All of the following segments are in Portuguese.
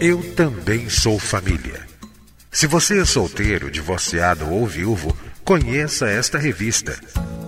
Eu também sou família. Se você é solteiro, divorciado ou viúvo, conheça esta revista.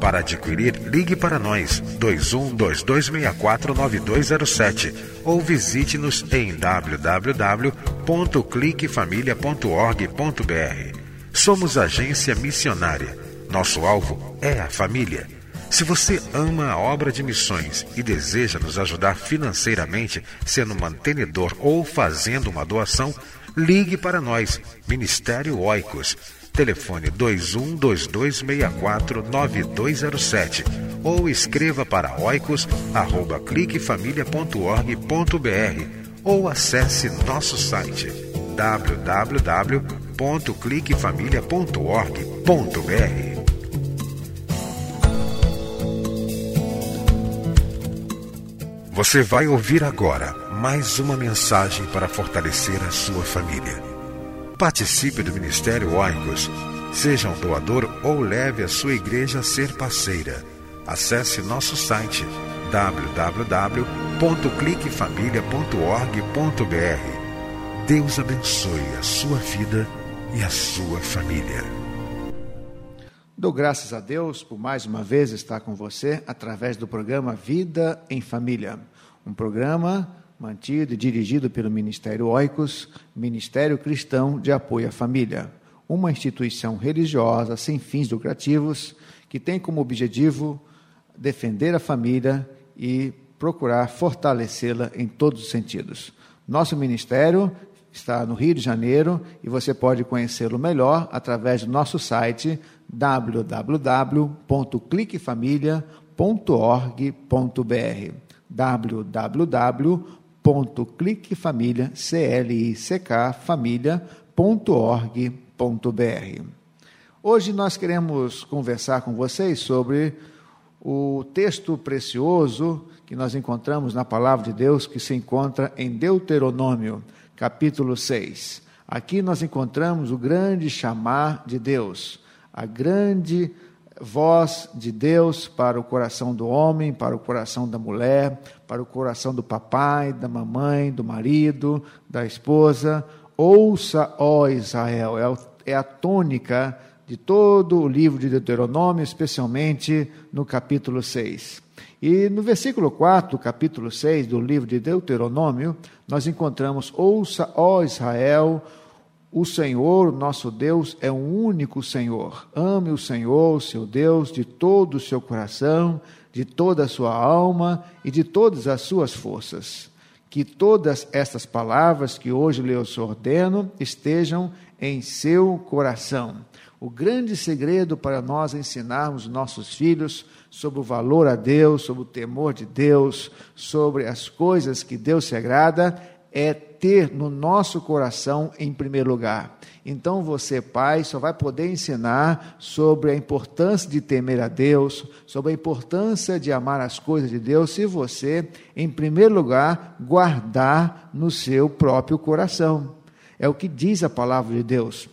Para adquirir, ligue para nós 2122649207 ou visite-nos em www.cliquefamilia.org.br. Somos agência missionária. Nosso alvo é a família. Se você ama a obra de missões e deseja nos ajudar financeiramente, sendo mantenedor ou fazendo uma doação, ligue para nós, Ministério Oicos. Telefone 2122649207 ou escreva para oicos@cliquefamilia.org.br ou acesse nosso site www.cliquefamilia.org.br. Você vai ouvir agora mais uma mensagem para fortalecer a sua família. Participe do Ministério Oicos. Seja um doador ou leve a sua igreja a ser parceira. Acesse nosso site www.cliquefamilia.org.br. Deus abençoe a sua vida e a sua família. Dou graças a Deus por mais uma vez estar com você através do programa Vida em Família, um programa mantido e dirigido pelo Ministério Oicos, Ministério Cristão de Apoio à Família, uma instituição religiosa sem fins lucrativos que tem como objetivo defender a família e procurar fortalecê-la em todos os sentidos. Nosso ministério está no Rio de Janeiro e você pode conhecê-lo melhor através do nosso site www.cliquefamilia.org.br www.cliquefamilia.org.br Hoje nós queremos conversar com vocês sobre o texto precioso que nós encontramos na palavra de Deus que se encontra em Deuteronômio, capítulo 6. Aqui nós encontramos o grande chamar de Deus a grande voz de Deus para o coração do homem, para o coração da mulher, para o coração do papai, da mamãe, do marido, da esposa. Ouça, ó Israel, é, é a tônica de todo o livro de Deuteronômio, especialmente no capítulo 6. E no versículo 4, capítulo 6 do livro de Deuteronômio, nós encontramos: Ouça, ó Israel, o Senhor, nosso Deus, é um único Senhor. Ame o Senhor, seu Deus, de todo o seu coração, de toda a sua alma e de todas as suas forças. Que todas estas palavras que hoje lhe ordeno estejam em seu coração. O grande segredo para nós ensinarmos nossos filhos sobre o valor a Deus, sobre o temor de Deus, sobre as coisas que Deus se agrada, é ter no nosso coração em primeiro lugar. Então você, pai, só vai poder ensinar sobre a importância de temer a Deus, sobre a importância de amar as coisas de Deus, se você, em primeiro lugar, guardar no seu próprio coração. É o que diz a palavra de Deus.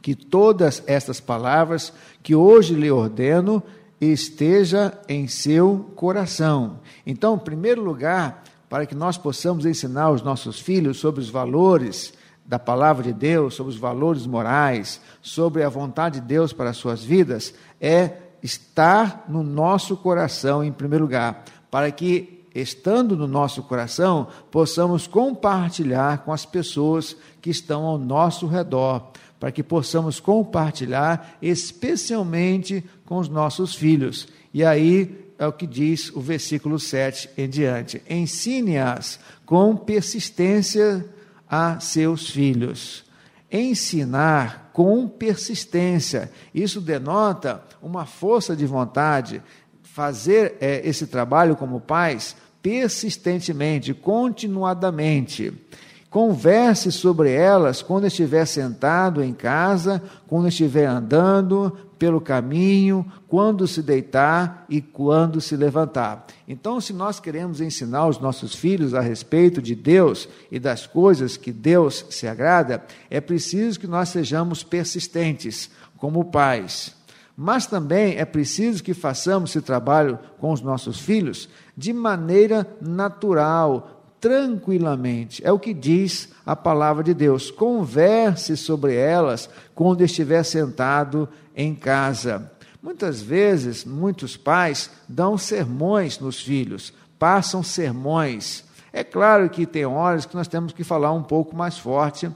Que todas estas palavras que hoje lhe ordeno esteja em seu coração. Então, em primeiro lugar, para que nós possamos ensinar os nossos filhos sobre os valores da palavra de Deus, sobre os valores morais, sobre a vontade de Deus para as suas vidas, é estar no nosso coração em primeiro lugar, para que, estando no nosso coração, possamos compartilhar com as pessoas que estão ao nosso redor, para que possamos compartilhar especialmente com os nossos filhos. E aí é o que diz o versículo 7 em diante. Ensine-as com persistência a seus filhos. Ensinar com persistência. Isso denota uma força de vontade. Fazer é, esse trabalho como pais persistentemente, continuadamente. Converse sobre elas quando estiver sentado em casa, quando estiver andando pelo caminho, quando se deitar e quando se levantar. Então, se nós queremos ensinar os nossos filhos a respeito de Deus e das coisas que Deus se agrada, é preciso que nós sejamos persistentes como pais. Mas também é preciso que façamos esse trabalho com os nossos filhos de maneira natural, tranquilamente. É o que diz a palavra de Deus. Converse sobre elas quando estiver sentado em casa. Muitas vezes, muitos pais dão sermões nos filhos, passam sermões. É claro que tem horas que nós temos que falar um pouco mais forte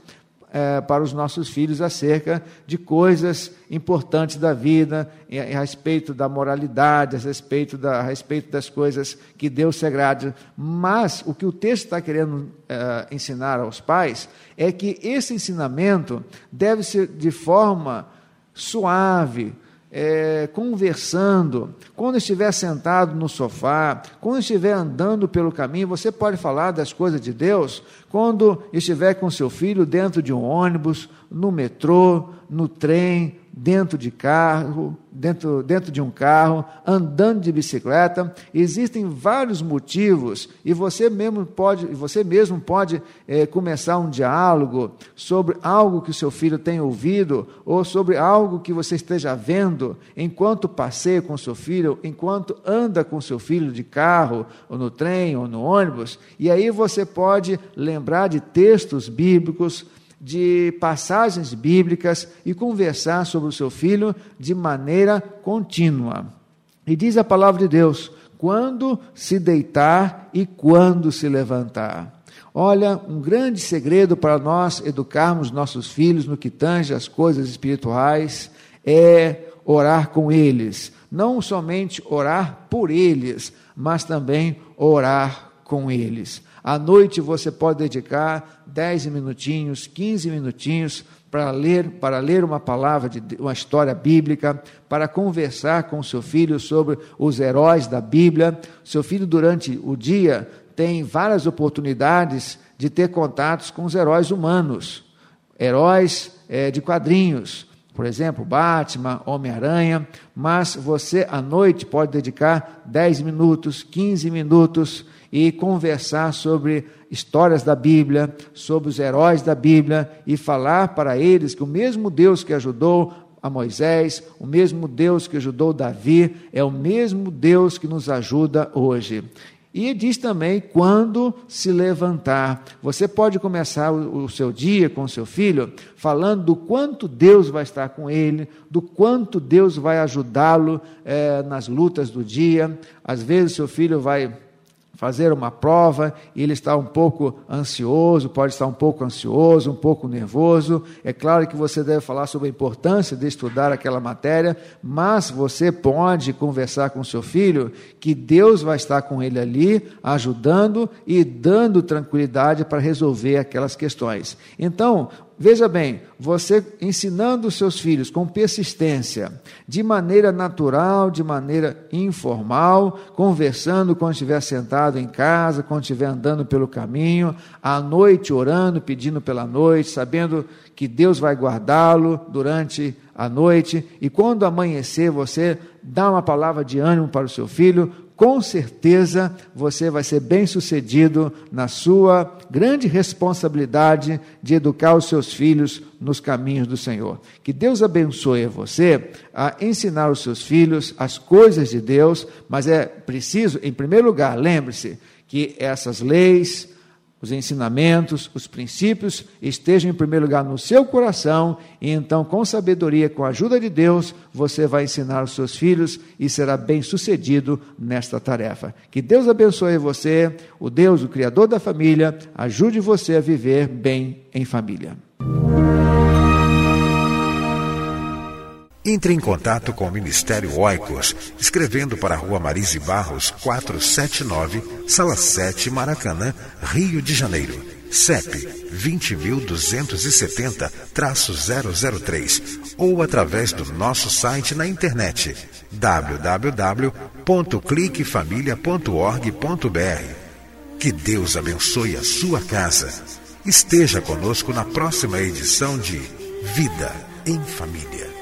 é, para os nossos filhos acerca de coisas importantes da vida, a, respeito da moralidade, a respeito, da, a respeito das coisas que Deus se agrade. Mas o que o texto está querendo é, ensinar aos pais é que esse ensinamento deve ser de forma suave, é, conversando, quando estiver sentado no sofá, quando estiver andando pelo caminho, você pode falar das coisas de Deus, quando estiver com seu filho dentro de um ônibus, no metrô, no trem, dentro de carro, dentro, dentro de um carro, andando de bicicleta. Existem vários motivos e você mesmo pode, você mesmo pode é, começar um diálogo sobre algo que o seu filho tem ouvido ou sobre algo que você esteja vendo enquanto passeia com seu filho, enquanto anda com seu filho de carro ou no trem ou no ônibus. E aí você pode lembrar de textos bíblicos de passagens bíblicas e conversar sobre o seu filho de maneira contínua. E diz a palavra de Deus: quando se deitar e quando se levantar. Olha, um grande segredo para nós educarmos nossos filhos no que tange as coisas espirituais é orar com eles. Não somente orar por eles, mas também orar com eles. À noite você pode dedicar 10 minutinhos, 15 minutinhos para ler, para ler uma palavra de uma história bíblica, para conversar com seu filho sobre os heróis da Bíblia. Seu filho durante o dia tem várias oportunidades de ter contatos com os heróis humanos, heróis é, de quadrinhos, por exemplo, Batman, Homem-Aranha, mas você à noite pode dedicar 10 minutos, 15 minutos e conversar sobre histórias da Bíblia, sobre os heróis da Bíblia e falar para eles que o mesmo Deus que ajudou a Moisés, o mesmo Deus que ajudou Davi, é o mesmo Deus que nos ajuda hoje. E diz também quando se levantar. Você pode começar o, seu dia com seu filho falando do quanto Deus vai estar com ele, do quanto Deus vai ajudá-lo é, nas lutas do dia. Às vezes, seu filho vai fazer uma prova e ele está um pouco ansioso, pode estar um pouco ansioso, um pouco nervoso. É claro que você deve falar sobre a importância de estudar aquela matéria, mas você pode conversar com seu filho que Deus vai estar com ele ali, ajudando e dando tranquilidade para resolver aquelas questões. Então, Veja bem, você ensinando os seus filhos com persistência, de maneira natural, de maneira informal, conversando quando estiver sentado em casa, quando estiver andando pelo caminho, à noite orando, pedindo pela noite, sabendo que Deus vai guardá-lo durante a noite, e quando amanhecer você dá uma palavra de ânimo para o seu filho, com certeza você vai ser bem sucedido na sua grande responsabilidade de educar os seus filhos nos caminhos do Senhor. Que Deus abençoe você a ensinar os seus filhos as coisas de Deus, mas é preciso, em primeiro lugar, lembre-se que essas leis, os ensinamentos, os princípios estejam em primeiro lugar no seu coração, e então, com sabedoria, com a ajuda de Deus, você vai ensinar os seus filhos e será bem sucedido nesta tarefa. Que Deus abençoe você, o Deus, o Criador da família, ajude você a viver bem em família. Entre em contato com o Ministério Oicos, escrevendo para a Rua Marise Barros, 479, Sala 7, Maracanã, Rio de Janeiro. CEP 20.270-003 ou através do nosso site na internet www.cliquefamilia.org.br. Que Deus abençoe a sua casa. Esteja conosco na próxima edição de Vida em Família.